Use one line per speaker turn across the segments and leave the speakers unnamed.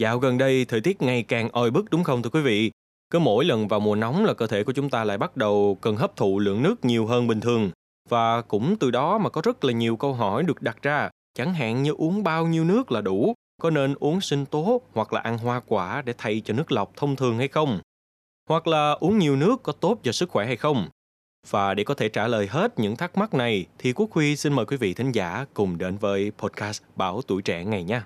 Dạo gần đây thời tiết ngày càng oi bức đúng không thưa quý vị? Cứ mỗi lần vào mùa nóng là cơ thể của chúng ta lại bắt đầu cần hấp thụ lượng nước nhiều hơn bình thường. Và cũng từ đó mà có rất là nhiều câu hỏi được đặt ra, chẳng hạn như uống bao nhiêu nước là đủ, có nên uống sinh tố hoặc là ăn hoa quả để thay cho nước lọc thông thường hay không? Hoặc là uống nhiều nước có tốt cho sức khỏe hay không? Và để có thể trả lời hết những thắc mắc này thì Quốc Huy xin mời quý vị thính giả cùng đến với podcast Bảo Tuổi Trẻ ngày nha.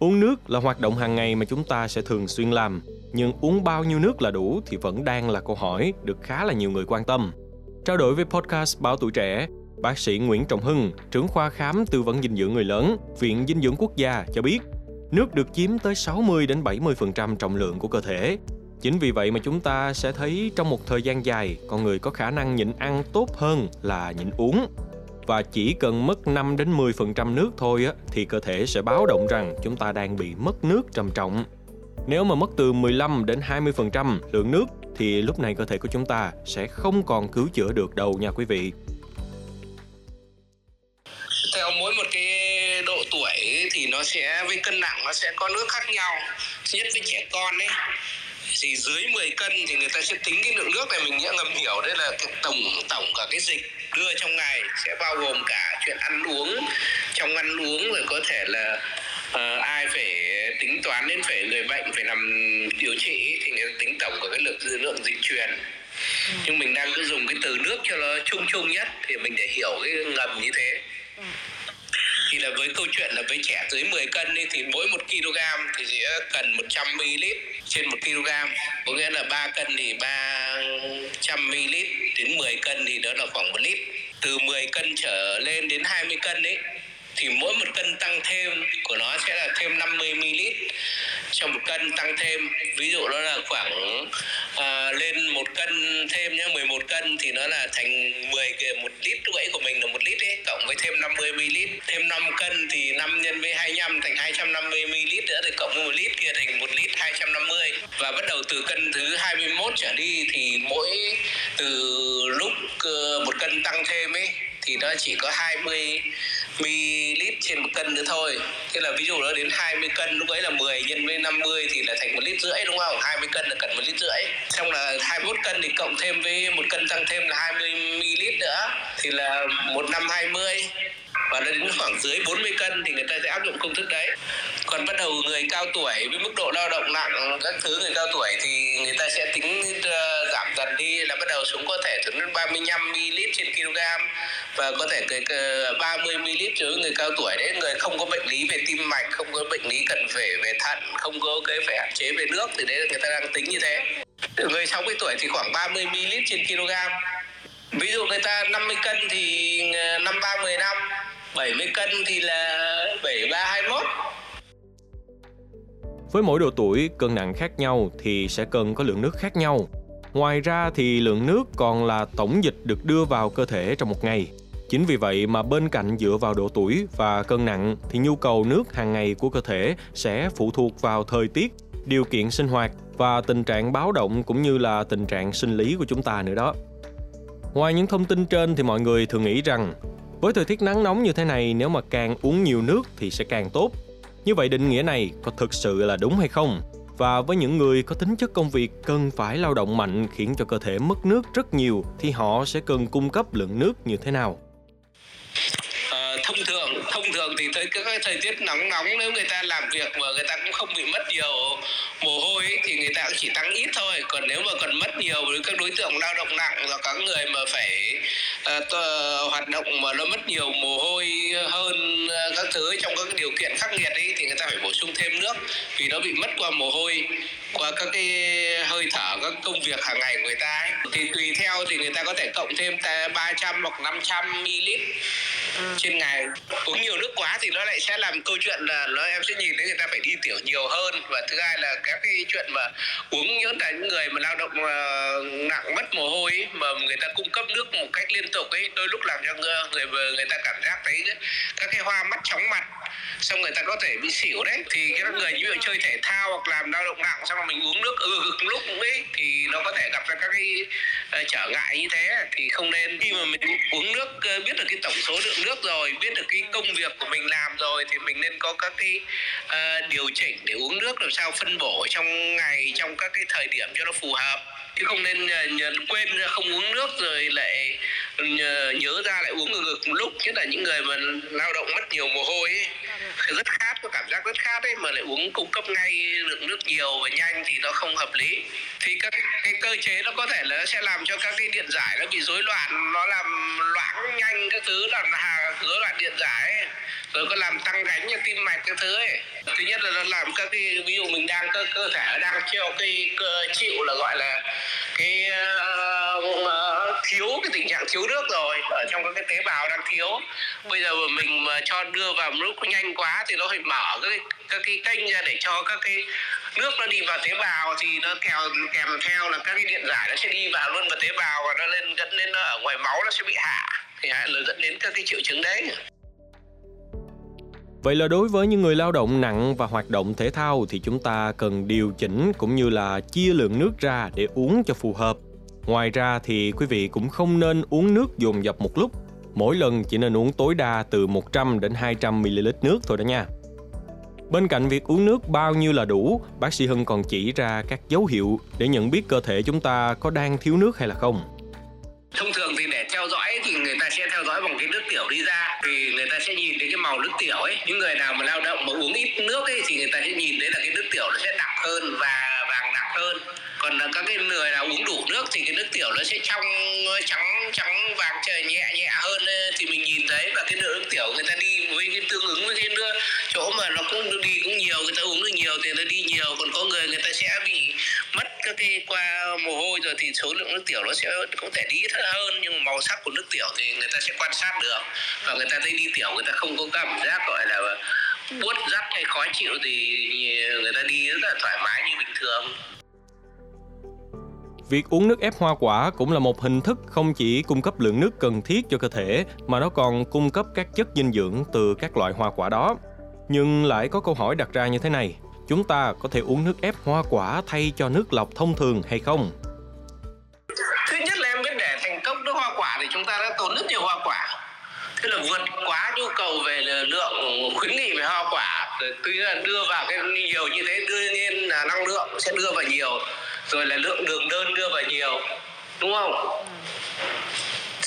Uống nước là hoạt động hàng ngày mà chúng ta sẽ thường xuyên làm, nhưng uống bao nhiêu nước là đủ thì vẫn đang là câu hỏi được khá là nhiều người quan tâm. Trao đổi với podcast Báo Tuổi Trẻ, bác sĩ Nguyễn Trọng Hưng, trưởng khoa khám tư vấn dinh dưỡng người lớn, Viện Dinh dưỡng Quốc gia cho biết, nước được chiếm tới 60 đến 70% trọng lượng của cơ thể. Chính vì vậy mà chúng ta sẽ thấy trong một thời gian dài, con người có khả năng nhịn ăn tốt hơn là nhịn uống và chỉ cần mất 5 đến 10% nước thôi á, thì cơ thể sẽ báo động rằng chúng ta đang bị mất nước trầm trọng. Nếu mà mất từ 15 đến 20% lượng nước thì lúc này cơ thể của chúng ta sẽ không còn cứu chữa được đâu nha quý vị.
Theo mỗi một cái độ tuổi thì nó sẽ với cân nặng nó sẽ có nước khác nhau. Nhất với trẻ con ấy thì dưới 10 cân thì người ta sẽ tính cái lượng nước này mình sẽ ngầm hiểu đây là cái tổng tổng cả cái dịch đưa trong ngày sẽ bao gồm cả chuyện ăn uống. Trong ăn uống rồi có thể là uh, ai phải tính toán đến phải người bệnh phải nằm điều trị thì người ta tính tổng của cái lượng dư lượng dịch truyền. Nhưng mình đang cứ dùng cái từ nước cho nó chung chung nhất thì mình để hiểu cái ngầm như thế thì là với câu chuyện là với trẻ dưới 10 cân đi, thì mỗi 1 kg thì sẽ cần 100 ml trên 1 kg có nghĩa là 3 cân thì 300 ml đến 10 cân thì đó là khoảng 1 lít. Từ 10 cân trở lên đến 20 cân ấy thì mỗi một cân tăng thêm của nó sẽ là thêm 50 ml. Trong một cân tăng thêm ví dụ đó là khoảng à, lên một cân thêm nhá 11 cân thì nó là thành 10 một lít rưỡi của mình là một lít ấy cộng với thêm 50 ml thêm 5 cân thì 5 nhân với 25 thành 250 ml nữa thì cộng với một lít kia thành một lít 250 và bắt đầu từ cân thứ 21 trở đi thì mỗi từ lúc ờ, một cân tăng thêm ấy thì nó chỉ có 20 ml trên một cân nữa thôi. Thế là ví dụ nó đến 20 cân, lúc ấy là 10 nhân với 50 thì là thành một lít rưỡi, đúng không? 20 cân là cần một lít rưỡi. Xong là 21 cân thì cộng thêm với một cân tăng thêm là 20 ml nữa. Thì là một năm 20 và nó đến khoảng dưới 40 cân thì người ta sẽ áp dụng công thức đấy còn bắt đầu người cao tuổi với mức độ lao động nặng các thứ người cao tuổi thì người ta sẽ tính uh, giảm dần đi là bắt đầu xuống có thể thể ถึ đến 35 ml trên kg và có thể cái 30 ml đối người cao tuổi đấy người không có bệnh lý về tim mạch không có bệnh lý cần phải về thận không có cái phải hạn chế về nước thì đấy là người ta đang tính như thế. Người 60 tuổi thì khoảng 30 ml trên kg ví dụ người ta 50 cân thì ờ, năm ba 10 năm 70 cân thì là 73 21
với mỗi độ tuổi, cân nặng khác nhau thì sẽ cần có lượng nước khác nhau. Ngoài ra thì lượng nước còn là tổng dịch được đưa vào cơ thể trong một ngày. Chính vì vậy mà bên cạnh dựa vào độ tuổi và cân nặng thì nhu cầu nước hàng ngày của cơ thể sẽ phụ thuộc vào thời tiết, điều kiện sinh hoạt và tình trạng báo động cũng như là tình trạng sinh lý của chúng ta nữa đó. Ngoài những thông tin trên thì mọi người thường nghĩ rằng với thời tiết nắng nóng như thế này nếu mà càng uống nhiều nước thì sẽ càng tốt. Như vậy định nghĩa này có thực sự là đúng hay không? Và với những người có tính chất công việc cần phải lao động mạnh khiến cho cơ thể mất nước rất nhiều thì họ sẽ cần cung cấp lượng nước như thế nào?
Ờ, thông thường thông thường thì tới các thời tiết nóng nóng nếu người ta làm việc mà người ta cũng không bị mất nhiều mồ hôi ấy, thì người ta cũng chỉ tăng ít thôi còn nếu mà còn mất nhiều với các đối tượng lao động nặng và các người mà phải Ờ, hoạt động mà nó mất nhiều mồ hôi hơn ờ, các thứ trong các điều kiện khắc nghiệt ấy, thì người ta phải bổ sung thêm nước vì nó bị mất qua mồ hôi, qua các cái hơi thở, các công việc hàng ngày của người ta ấy. thì tùy theo thì người ta có thể cộng thêm 300 hoặc 500 ml trên ngày uống nhiều nước quá thì nó lại sẽ làm câu chuyện là nó em sẽ nhìn thấy người ta phải đi tiểu nhiều hơn. Và thứ hai là các cái chuyện mà uống nhớ là những người mà lao động ờ, nặng mất mồ hôi ấy, mà người ta cung cấp nước một cách liên tục ấy đôi lúc làm cho người người, người ta cảm giác thấy các cái hoa mắt chóng mặt xong người ta có thể bị xỉu đấy. Thì các người như chơi thể thao hoặc làm lao động nặng xong rồi mình uống nước ừ cực lúc ấy thì nó có thể gặp ra các cái uh, trở ngại như thế. Thì không nên. Khi mà mình uống nước uh, biết được cái tổng số lượng nước rồi biết được cái công việc của mình làm rồi thì mình nên có các cái uh, điều chỉnh để uống nước làm sao phân bổ trong ngày trong các cái thời điểm cho nó phù hợp. Chứ không nên uh, quên không uống nước rồi lại nhớ ra lại uống ngược ngược một lúc. Nhất là những người mà lao động mất nhiều mồ hôi ấy. Rất khác có cảm giác rất khát ấy mà lại uống cung cấp ngay lượng nước nhiều và nhanh thì nó không hợp lý thì các cái cơ chế nó có thể là nó sẽ làm cho các cái điện giải nó bị rối loạn nó làm loãng nhanh các thứ là rối loạn điện giải ấy. rồi có làm tăng gánh cho tim mạch các thứ ấy thứ nhất là nó làm các cái ví dụ mình đang cơ cơ thể đang chịu cái cơ chịu là gọi là cái uh, thiếu cái tình trạng thiếu nước rồi ở trong các cái tế bào đang thiếu. Bây giờ mình mà cho đưa vào lúc nhanh quá thì nó phải mở các cái, các cái kênh ra để cho các cái nước nó đi vào tế bào thì nó kèo kèm theo là các cái điện giải nó sẽ đi vào luôn vào tế bào và nó lên dẫn đến nó ở ngoài máu nó sẽ bị hạ. Thì là dẫn đến các cái triệu chứng đấy.
Vậy là đối với những người lao động nặng và hoạt động thể thao thì chúng ta cần điều chỉnh cũng như là chia lượng nước ra để uống cho phù hợp. Ngoài ra thì quý vị cũng không nên uống nước dồn dập một lúc. Mỗi lần chỉ nên uống tối đa từ 100 đến 200 ml nước thôi đó nha. Bên cạnh việc uống nước bao nhiêu là đủ, bác sĩ Hưng còn chỉ ra các dấu hiệu để nhận biết cơ thể chúng ta có đang thiếu nước hay là không.
Thông thường thì để theo dõi thì người ta sẽ theo dõi bằng cái nước tiểu đi ra thì người ta sẽ nhìn thấy cái màu nước tiểu ấy. Những người nào mà lao động mà uống ít nước ấy thì người ta sẽ nhìn thấy là cái nước tiểu nó sẽ đặc hơn và vàng đặc hơn còn là các cái người nào uống đủ nước thì cái nước tiểu nó sẽ trong trắng trắng, vàng trời, nhẹ nhẹ hơn. Thì mình nhìn thấy và cái nước tiểu người ta đi với cái tương ứng với cái nước chỗ mà nó cũng đi cũng nhiều, người ta uống được nhiều thì nó đi nhiều. Còn có người người ta sẽ bị mất các cái qua mồ hôi rồi thì số lượng nước tiểu nó sẽ, có thể đi ít hơn. Nhưng màu sắc của nước tiểu thì người ta sẽ quan sát được. Và người ta thấy đi tiểu người ta không có cảm giác gọi là buốt rắt hay khó chịu thì người ta đi rất là thoải mái như bình thường.
Việc uống nước ép hoa quả cũng là một hình thức không chỉ cung cấp lượng nước cần thiết cho cơ thể mà nó còn cung cấp các chất dinh dưỡng từ các loại hoa quả đó. Nhưng lại có câu hỏi đặt ra như thế này, chúng ta có thể uống nước ép hoa quả thay cho nước lọc thông thường hay không?
Thứ nhất là em biết để thành công nước hoa quả thì chúng ta đã tốn rất nhiều hoa quả. Thế là vượt quá nhu cầu về lượng khuyến nghị về hoa quả. Tuy là đưa vào cái nhiều như thế đương nhiên là năng lượng sẽ đưa vào nhiều rồi là lượng đường đơn đưa vào nhiều, đúng không?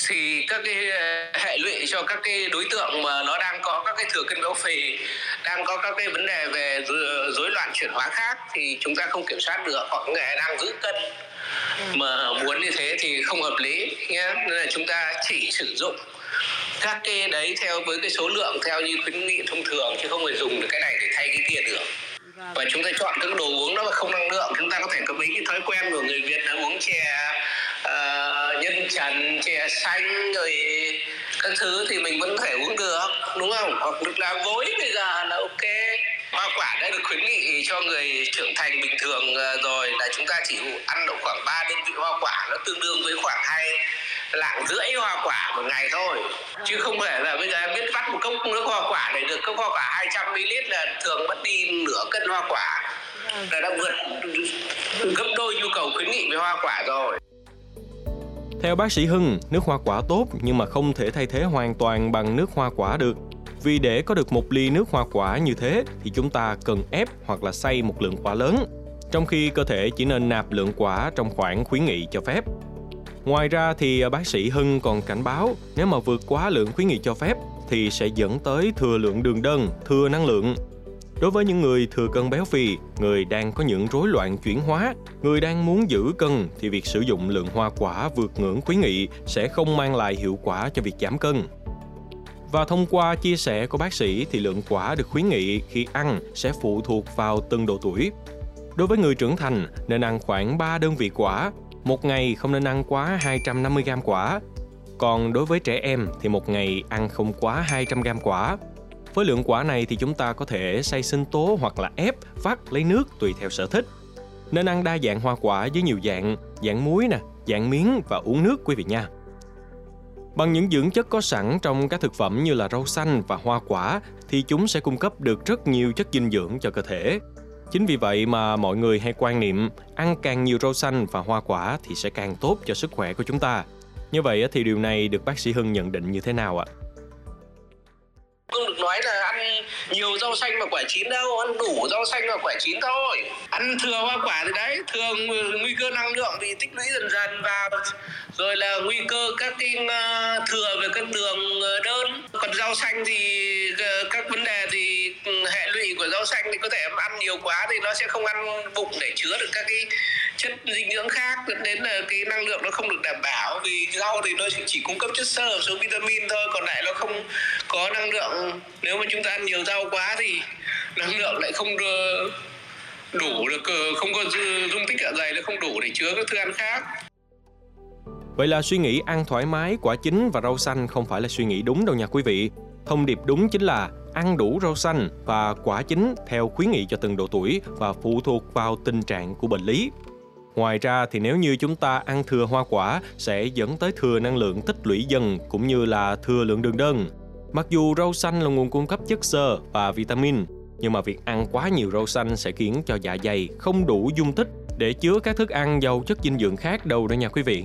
Thì các cái ờ, hệ lụy cho các cái đối tượng mà nó đang có các cái thừa cân béo phì, đang có các cái vấn đề về rối loạn chuyển hóa khác thì chúng ta không kiểm soát được, hoặc người đang giữ cân mà muốn như thế thì không hợp lý nhé. Nên là chúng ta chỉ sử dụng các cái đấy theo, với cái số lượng theo như khuyến nghị thông thường, chứ không phải dùng được cái này để thay cái kia được và chúng ta chọn các đồ uống đó mà không năng lượng. Chúng ta có thể có mấy cái thói quen của người Việt là uống chè uh, nhân trần chè xanh rồi các thứ thì mình vẫn có thể uống được đúng không? Hoặc được lá vối bây giờ là ok. Hoa quả đã được khuyến nghị cho người trưởng thành bình thường ờ, rồi là chúng ta chỉ ăn độ khoảng 3 đơn vị hoa quả nó tương đương với khoảng hai lạng rưỡi hoa quả một ngày thôi. Chứ không phải là bây giờ em biết vắt một cốc nước hoa quả để được. Cốc hoa quả 200 ml là thường mất đi nửa cân hoa quả. Là đã vượt gấp đôi nhu cầu khuyến nghị về hoa quả rồi.
Theo bác sĩ Hưng, nước hoa quả tốt nhưng mà không thể thay thế hoàn toàn bằng nước hoa quả được. Vì để có được một ly nước hoa quả như thế thì chúng ta cần ép hoặc là xay một lượng quả lớn, trong khi cơ thể chỉ nên nạp lượng quả trong khoảng khuyến nghị cho phép. Ngoài ra thì à, bác sĩ Hưng còn cảnh báo nếu mà vượt quá lượng khuyến nghị cho phép thì sẽ dẫn tới thừa lượng đường đơn, thừa năng lượng. Đối với những người thừa cân béo phì, người đang có những rối loạn chuyển hóa, người đang muốn giữ cân thì việc sử dụng lượng hoa quả vượt ngưỡng khuyến nghị sẽ không mang lại hiệu quả cho việc giảm cân. Và thông qua chia sẻ của bác sĩ thì lượng quả được khuyến nghị khi ăn sẽ phụ thuộc vào từng độ tuổi. Đối với người trưởng thành nên ăn khoảng 3 đơn vị quả một ngày không nên ăn quá 250 gram quả. Còn đối với trẻ em thì một ngày ăn không quá 200 gram quả. Với lượng quả này thì chúng ta có thể xay sinh tố hoặc là ép, vắt lấy nước tùy theo sở thích. Nên ăn đa dạng hoa quả với nhiều dạng, dạng muối nè, dạng miếng và uống nước quý vị nha. Bằng những dưỡng chất có sẵn trong các thực phẩm như là rau xanh và hoa quả thì chúng sẽ cung cấp được rất nhiều chất dinh dưỡng cho cơ thể. Chính vì vậy mà mọi người hay quan niệm ăn càng nhiều rau xanh và hoa quả thì sẽ càng tốt cho sức khỏe của chúng ta. Như vậy thì điều này được bác sĩ Hưng nhận định như thế nào ạ?
nói là ăn nhiều rau xanh và quả chín đâu ăn đủ rau xanh và quả chín thôi ăn thừa hoa quả thì đấy thường nguy cơ năng lượng bị tích lũy dần dần vào rồi là nguy cơ các cái ờ, thừa về các đường ờ, đơn còn rau xanh thì ờ, các vấn đề thì hệ lụy của rau xanh thì có thể ăn nhiều quá thì nó sẽ không ăn bụng để chứa được các cái chất dinh dưỡng khác dẫn đến là cái năng lượng nó không được đảm bảo. Vì rau thì nó chỉ cung cấp chất xơ số vitamin thôi còn lại nó không có năng lượng. Nếu mà chúng ta ăn nhiều rau quá thì năng lượng lại không đủ được ờ, không có dung tích dạ dày nó không đủ để chứa các thức ăn khác.
Vậy là suy nghĩ ăn thoải mái, quả chín và rau xanh không phải là suy nghĩ đúng đâu nha quý vị. Thông điệp đúng chính là ăn đủ rau xanh và quả chín theo khuyến nghị cho từng độ tuổi và phụ thuộc vào tình trạng của bệnh lý. Ngoài ra thì nếu như chúng ta ăn thừa hoa quả sẽ dẫn tới thừa năng lượng tích lũy dần cũng như là thừa lượng đường đơn. Mặc dù rau xanh là nguồn cung cấp chất xơ và vitamin, nhưng mà việc ăn quá nhiều rau xanh sẽ khiến cho dạ dày không đủ dung tích để chứa các thức ăn giàu chất dinh dưỡng khác đâu đó nha quý vị.